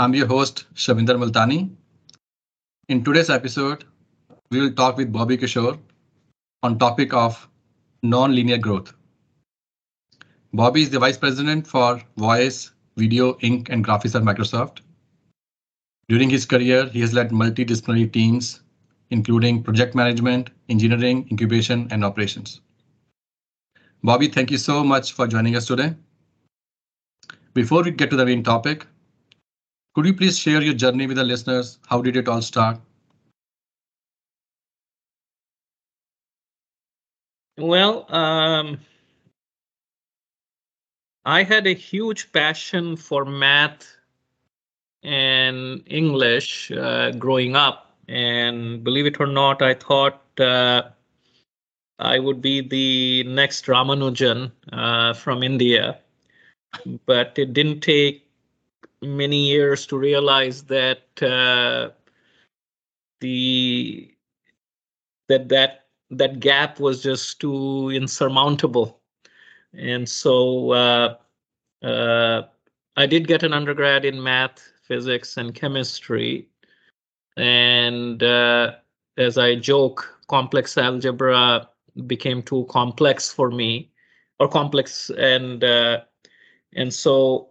I'm your host, Shavinder Multani. In today's episode, we will talk with Bobby Kishore on topic of non-linear growth. Bobby is the Vice President for Voice, Video, Ink, and Graphics at Microsoft. During his career, he has led multidisciplinary teams, including project management, engineering, incubation, and operations. Bobby, thank you so much for joining us today. Before we get to the main topic, could you please share your journey with the listeners? How did it all start? Well, um, I had a huge passion for math and English uh, growing up. And believe it or not, I thought uh, I would be the next Ramanujan uh, from India. But it didn't take many years to realize that uh, the that that that gap was just too insurmountable. And so uh, uh, i did get an undergrad in math physics and chemistry. And uh, as i joke complex algebra became too complex for me or complex and uh, and so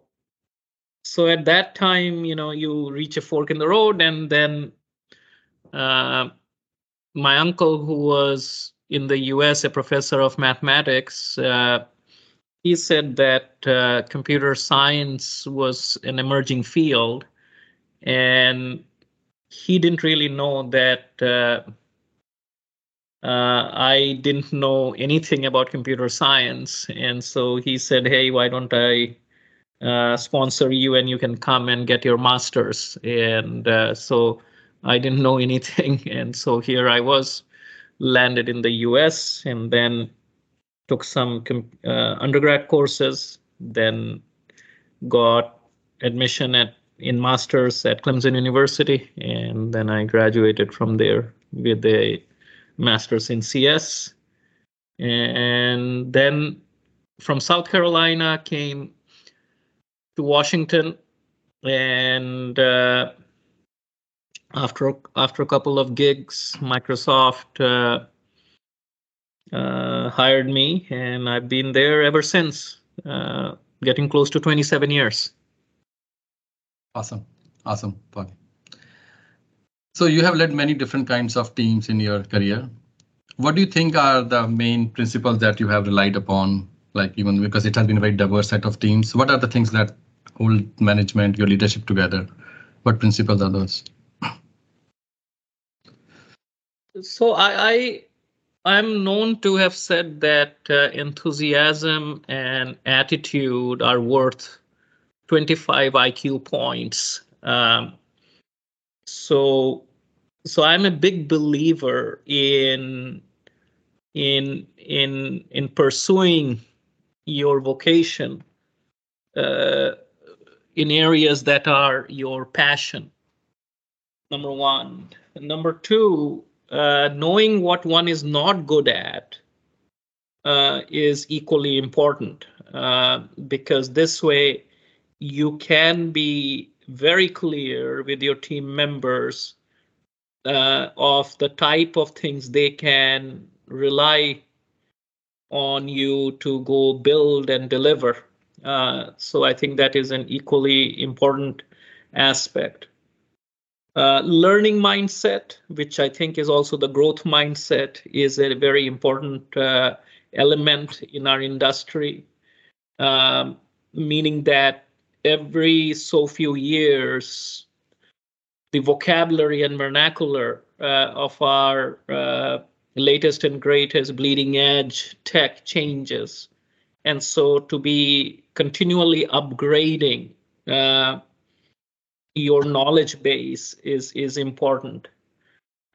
so at that time you know you reach a fork in the road and then uh, my uncle who was in the us a professor of mathematics uh, he said that uh, computer science was an emerging field and he didn't really know that uh, uh, I didn't know anything about computer science. And so he said, Hey, why don't I uh, sponsor you and you can come and get your master's. And uh, so I didn't know anything. And so here I was, landed in the US and then took some uh, undergrad courses, then got admission at in masters at Clemson University, and then I graduated from there with a master's in CS. And then from South Carolina came to Washington, and uh, after after a couple of gigs, Microsoft uh, uh, hired me, and I've been there ever since, uh, getting close to 27 years. Awesome, awesome, Bobby. So you have led many different kinds of teams in your career. What do you think are the main principles that you have relied upon? Like even because it has been a very diverse set of teams, what are the things that hold management, your leadership together? What principles are those? So I, I I'm known to have said that uh, enthusiasm and attitude are worth 25 IQ points. Um, so, so I'm a big believer in in in in pursuing your vocation uh, in areas that are your passion. Number one. Number two, uh, knowing what one is not good at uh, is equally important uh, because this way you can be very clear with your team members uh, of the type of things they can rely on you to go build and deliver uh, so I think that is an equally important aspect. Uh, learning mindset, which I think is also the growth mindset, is a very important uh, element in our industry, um, meaning that every so few years, the vocabulary and vernacular uh, of our uh, latest and greatest bleeding edge tech changes. And so to be continually upgrading uh, your knowledge base is is important.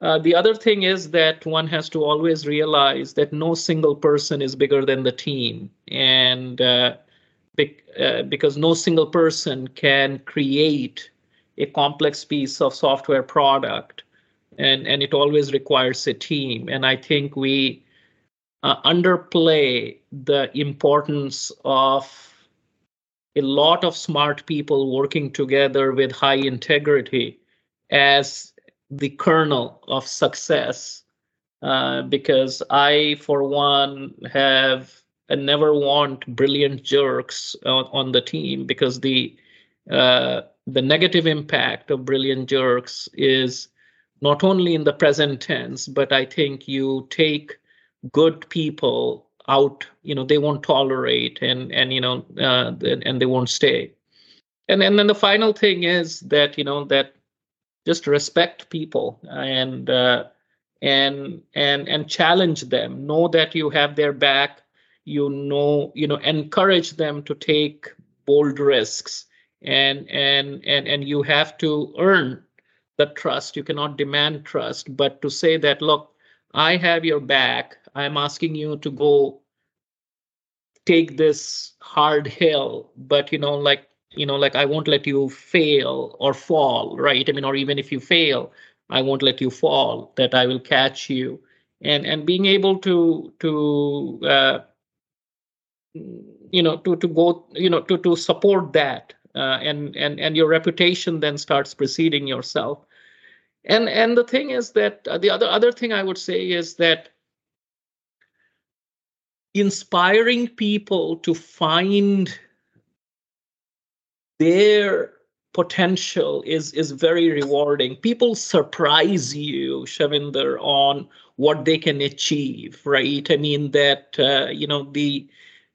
Uh, the other thing is that one has to always realize that no single person is bigger than the team, and uh, be- uh, because no single person can create a complex piece of software product, and and it always requires a team. And I think we uh, underplay the importance of a lot of smart people working together with high integrity as the kernel of success. Uh, because I, for one, have and never want brilliant jerks on, on the team because the uh, the negative impact of brilliant jerks is not only in the present tense, but I think you take good people out you know they won't tolerate and and you know uh, and they won't stay. And and then the final thing is that you know that just respect people and uh, and and and challenge them. Know that you have their back. You know you know encourage them to take bold risks. And and and and you have to earn the trust. You cannot demand trust but to say that look i have your back. I'm asking you to go take this hard hill but you know like you know like i won't let you fail or fall right? I mean or even if you fail i won't let you fall that i will catch you. And and being able to to uh, you know to to go you know to to support that uh, and and and your reputation then starts preceding yourself and and the thing is that uh, the other other thing i would say is that inspiring people to find their potential is is very rewarding. People surprise you, Shavinder, on what they can achieve, right? I mean that uh, you know the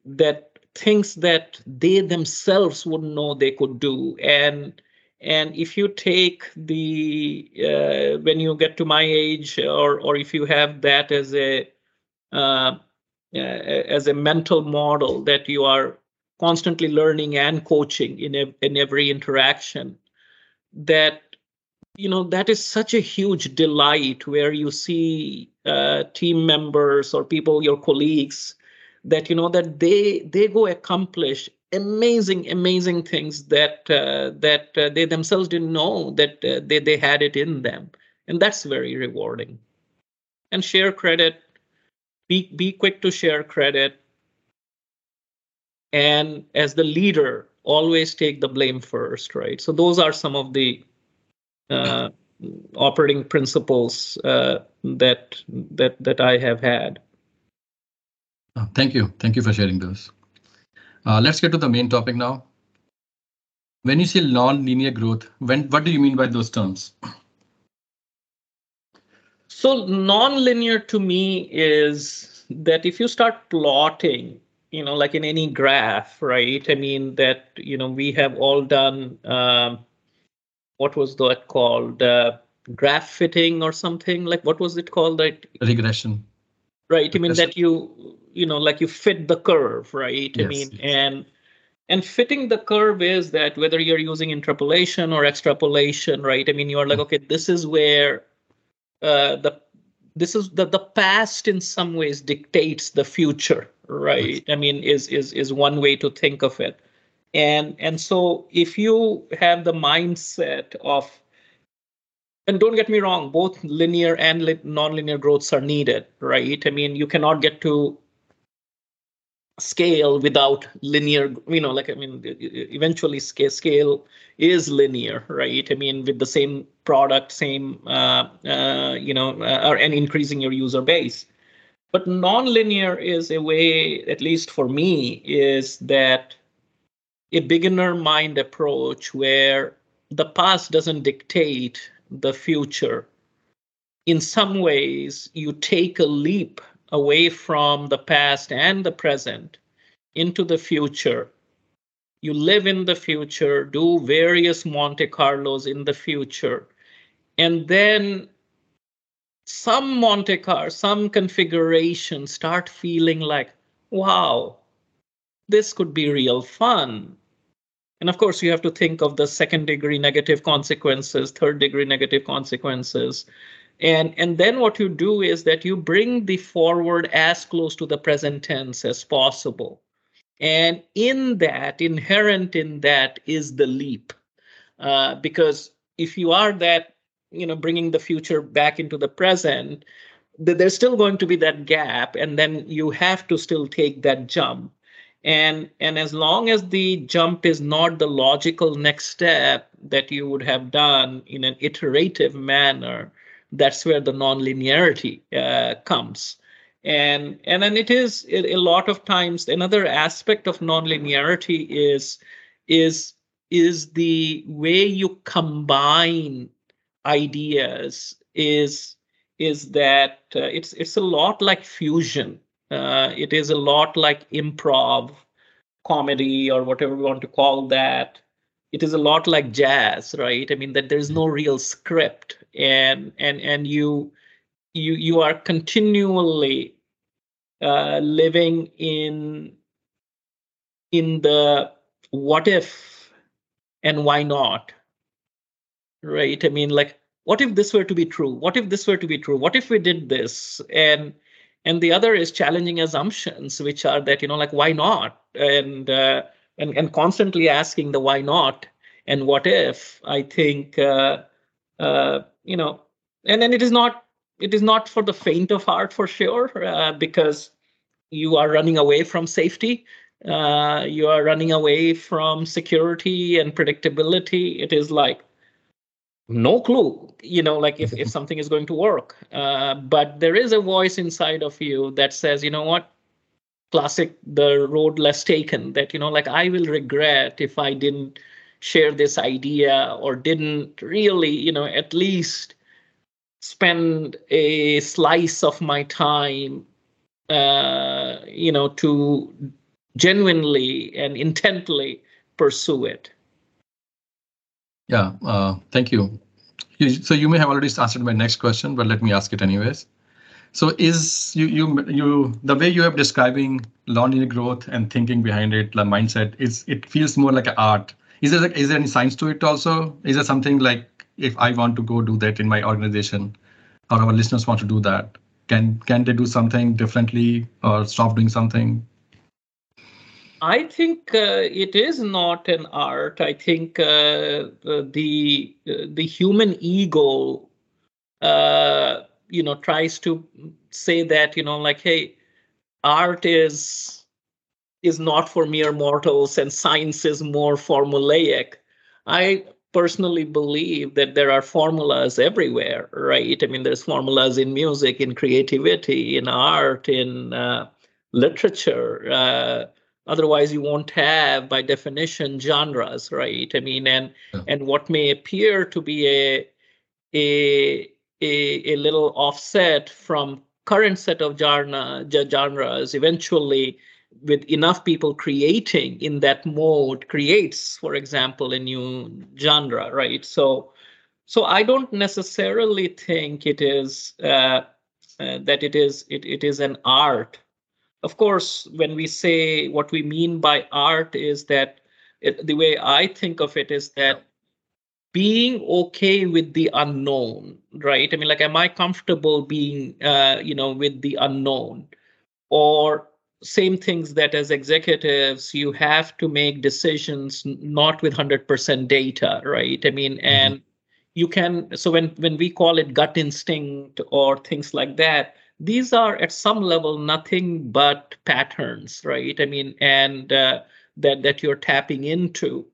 that things that they themselves wouldn't know they could do, and and if you take the uh, when you get to my age, or or if you have that as a uh, uh, as a mental model that you are constantly learning and coaching in, a, in every interaction that you know that is such a huge delight where you see uh, team members or people your colleagues that you know that they they go accomplish amazing amazing things that uh, that uh, they themselves didn't know that uh, they, they had it in them. And that's very rewarding. And share credit. Be be quick to share credit. And as the leader always take the blame first right? So those are some of the uh, operating principles uh, that that that i have had. Oh, thank you. Thank you for sharing those uh, let's get to the main topic now when you say non-linear growth when what do you mean by those terms so non-linear to me is that if you start plotting, you know, like in any graph, right? I mean that you know we have all done um, what was that called? Uh, graph fitting or something like what was it called? That regression. Right. I mean that you you know like you fit the curve, right? Yes, I mean yes. and and fitting the curve is that whether you're using interpolation or extrapolation, right? I mean, you are like, okay, this is where uh, the this is the the past in some ways dictates the future right i mean is is is one way to think of it and and so if you have the mindset of and don't get me wrong both linear and li- nonlinear growths are needed right? I mean you cannot get to scale without linear you know like i mean eventually scale scale is linear right? I mean with the same product same uh, uh, you know uh, and increasing your user base. But non-linear is a way at least for me is that a beginner mind approach where the past doesn't dictate the future in some ways you take a leap away from the past and the present into the future. You live in the future, do various Monte Carlos in the future, and then some Monte Carlo, some configuration start feeling like, wow, this could be real fun. And of course, you have to think of the second degree negative consequences, third degree negative consequences, and and then what you do is that you bring the forward as close to the present tense as possible. And in that inherent in that is the leap. Uh, because if you are that you know bringing the future back into the present there's still going to be that gap and then you have to still take that jump and and as long as the jump is not the logical next step that you would have done in an iterative manner that's where the nonlinearity uh, comes. And and then it is a lot of times another aspect of nonlinearity is is is the way you combine ideas is is that uh, it's it's a lot like fusion uh, it is a lot like improv, comedy, or whatever we want to call that. It is a lot like jazz, right? I mean that there's no real script, and and and you you you are continually uh, living in in the what if and why not, right? I mean, like, what if this were to be true? What if this were to be true? What if we did this? And and the other is challenging assumptions which are that you know like why not? And uh, and and constantly asking the why not and what if i think uh, uh, you know and then it is not it is not for the faint of heart for sure uh, because you are running away from safety. Uh, you are running away from security and predictability. It is like no clue you know like if, if something is going to work. Uh, but there is a voice inside of you that says you know what? Classic the road less taken that you know like i will regret if i didn't share this idea or didn't really you know at least spend a slice of my time uh, you know to genuinely and intently pursue it yeah, uh, thank you. you. So you may have already answered my next question, but let me ask it anyways. So is you you you the way you have describing nonlinear growth and thinking behind it, the mindset is it feels more like an art. Is there like, is there any science to it also? Is there something like if I want to go do that in my organization, or our listeners want to do that, can can they do something differently or stop doing something? I think uh, it is not an art. I think uh, the the human ego, uh, you know, tries to say that you know, like, hey, art is is not for mere mortals, and science is more formulaic. I personally believe that there are formulas everywhere, right? I mean, there's formulas in music, in creativity, in art, in uh, literature uh, otherwise you won't have by definition genres right i mean and yeah. and what may appear to be a a a, a little offset from current set of genre, genres eventually with enough people creating in that mode creates for example a new genre right so so i don't necessarily think it is uh, uh, that it is it, it is an art of course, when we say what we mean by art is that it, the way I think of it is that being okay with the unknown, right? I mean, like, am I comfortable being, uh, you know, with the unknown? Or same things that as executives, you have to make decisions not with 100% data, right? I mean, mm-hmm. and you can, so when, when we call it gut instinct or things like that, these are at some level nothing but patterns right? I mean and uh, that that you're tapping into.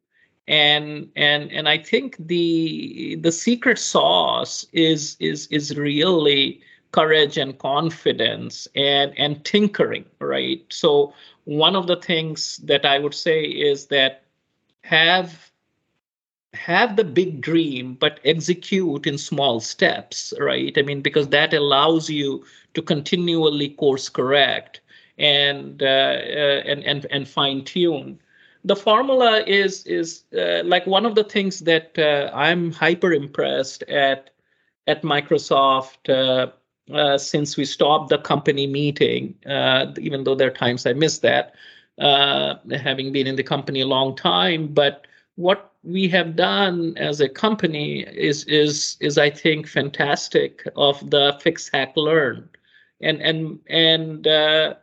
And and and i think the the secret sauce is is is really courage and confidence and and tinkering right? So one of the things that i would say is that have have the big dream but execute in small steps right? I mean because that allows you to continually course correct and uh, uh, and and and fine tune the formula is is uh, like one of the things that uh, i'm hyper impressed at at microsoft uh, uh, since we stopped the company meeting even though there are times i miss that having been in the company a long time. But what we have done as a company is is is I think fantastic of the fix hack learn, and and and uh,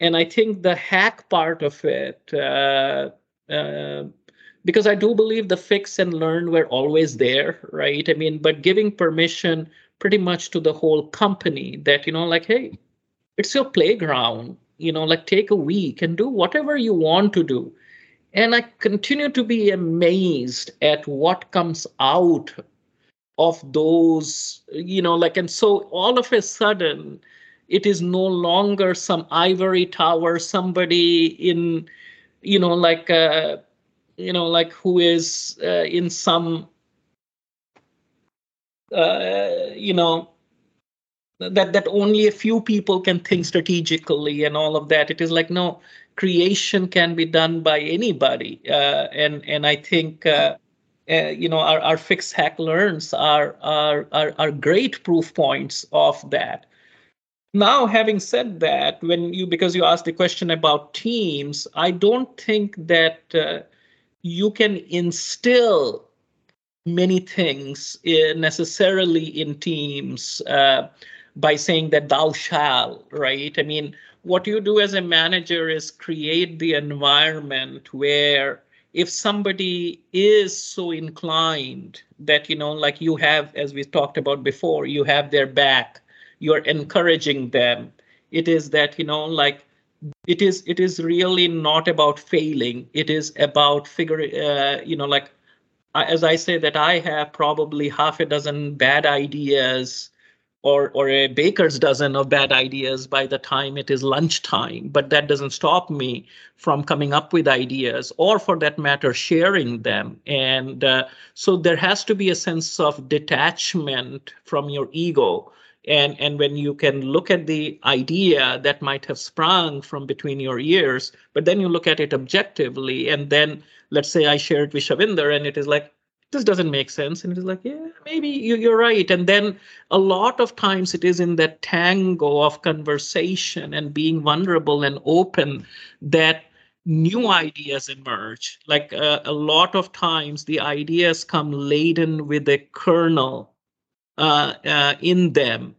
and I think the hack part of it. Uh, uh, because I do believe the fix and learn were always there, right? I mean, but giving permission pretty much to the whole company that, you know, like, hey, it's your playground. you know like take a week and do whatever you want to do and i continue to be amazed at what comes out of those you know like and so all of a sudden it is no longer some ivory tower somebody in you know like uh you know like who is uh, in some uh, you know that that only a few people can think strategically and all of that. It is like no creation can be done by anybody. Uh, and and i think uh, uh, you know our, our fix hack learns are, are are are great proof points of that now having said that when you because you asked the question about teams i don't think that uh, you can instill many things uh, necessarily in teams uh, by saying that thou shall, right? I mean, what you do as a manager is create the environment where if somebody is so inclined that, you know, like you have, as we talked about before, you have their back, you're encouraging them. It is that, you know, like it is it is really not about failing. It is about figuring uh, you know like as i say that i have probably half a dozen bad ideas or or a baker's dozen of bad ideas by the time it is lunchtime. But that doesn't stop me from coming up with ideas or for that matter sharing them. And uh, so there has to be a sense of detachment from your ego and and when you can look at the idea that might have sprung from between your ears but then you look at it objectively and then let's say i share it with shavinder and it is like this doesn't make sense. And it is like yeah maybe you, are right. And then a lot of times it is in that tango of conversation and being vulnerable and open that new ideas emerge. Like uh, a lot of times the ideas come laden with a kernel in them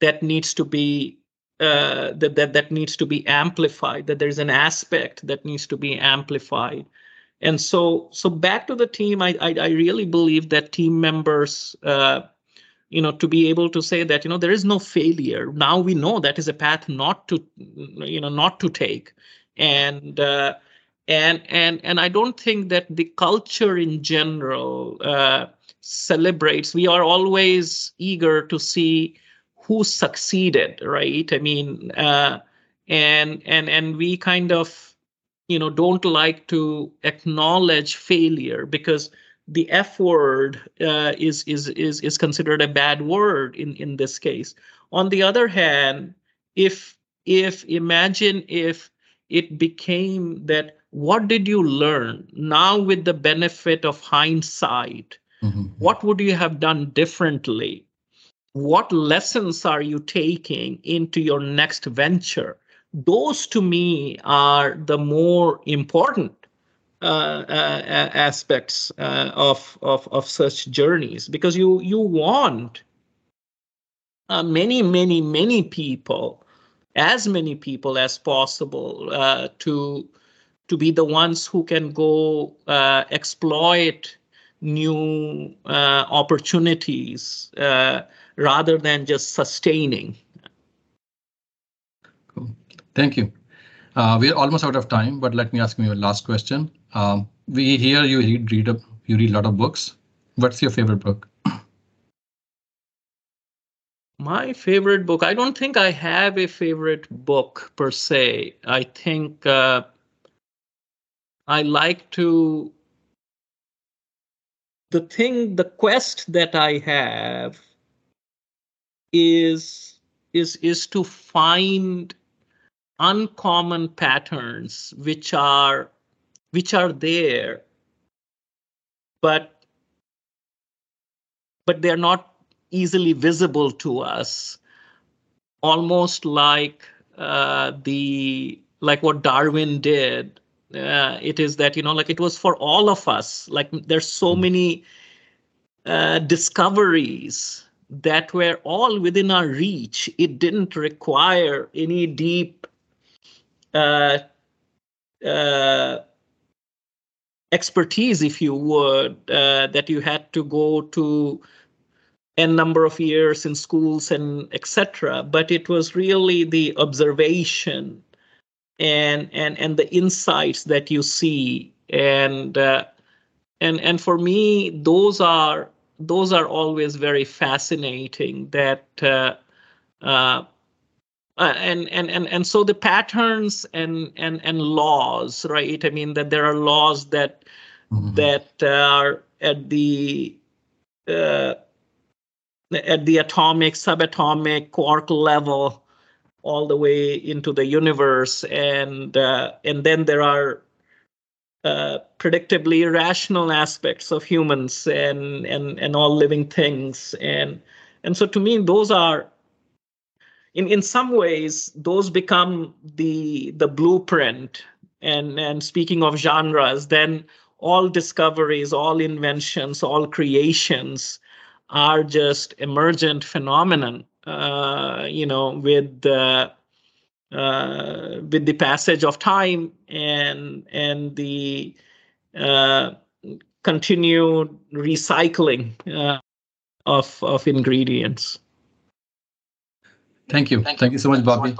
that needs to be uh, that, that that needs to be amplified that there's an aspect that needs to be amplified. And so so back to the team i i, I really believe that team members uh, you know to be able to say that you know there is no failure. Now we know that is a path not to you know not to take. And uh, and and and i don't think that the culture in general uh, celebrates we are always eager to see who succeeded, right? I mean, uh, and and and we kind of, you know, don't like to acknowledge failure because the F word uh, is is is is considered a bad word in in this case. On the other hand, if if imagine if it became that what did you learn now with the benefit of hindsight mm-hmm. what would you have done differently? What lessons are you taking into your next venture? Those to me are the more important uh, uh, aspects uh, of, of of such journeys. Because you you want uh, many many many people as many people as possible uh, to to be the ones who can go uh, exploit new opportunities rather than just sustaining. Cool. Thank you. Uh, we're almost out of time, but let me ask you a last question. Um, we hear you read, read a, you read a lot of books. What's your favorite book? My favorite book. I don't think I have a favorite book per se. I think uh, I like to. The thing, the quest that I have is is is to find uncommon patterns which are which are there but but they're not easily visible to us. Almost like uh, the like what darwin did uh, it is that you know like it was for all of us like there's so many uh, discoveries that were all within our reach. It didn't require any deep uh, uh, expertise, if you would, uh, that you had to go to n number of years in schools and etc. But it was really the observation and and and the insights that you see and uh, and and for me those are those are always very fascinating that uh, uh, uh, and, and and and so the patterns and and and laws right i mean that there are laws that Mhm. that are at the uh, at the atomic subatomic quark level all the way into the universe and uh, and then there are uh, predictably rational aspects of humans and and and all living things. And and so to me those are in in some ways those become the the blueprint. And and speaking of genres then all discoveries all inventions all creations are just emergent phenomenon you know with the uh, with the passage of time and and the uh, continued recycling uh, of of ingredients. Thank you. Thank you so much, Bobby,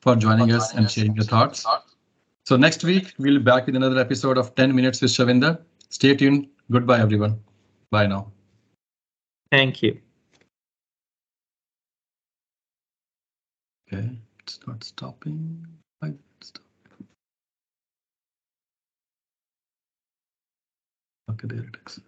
for joining us and sharing your thoughts. So next week, we'll be back with another episode of 10 Minutes with Shavinder. Stay tuned. Goodbye, everyone. Bye now. Thank you. Okay, it's not stopping. I stop? Okay, there it is.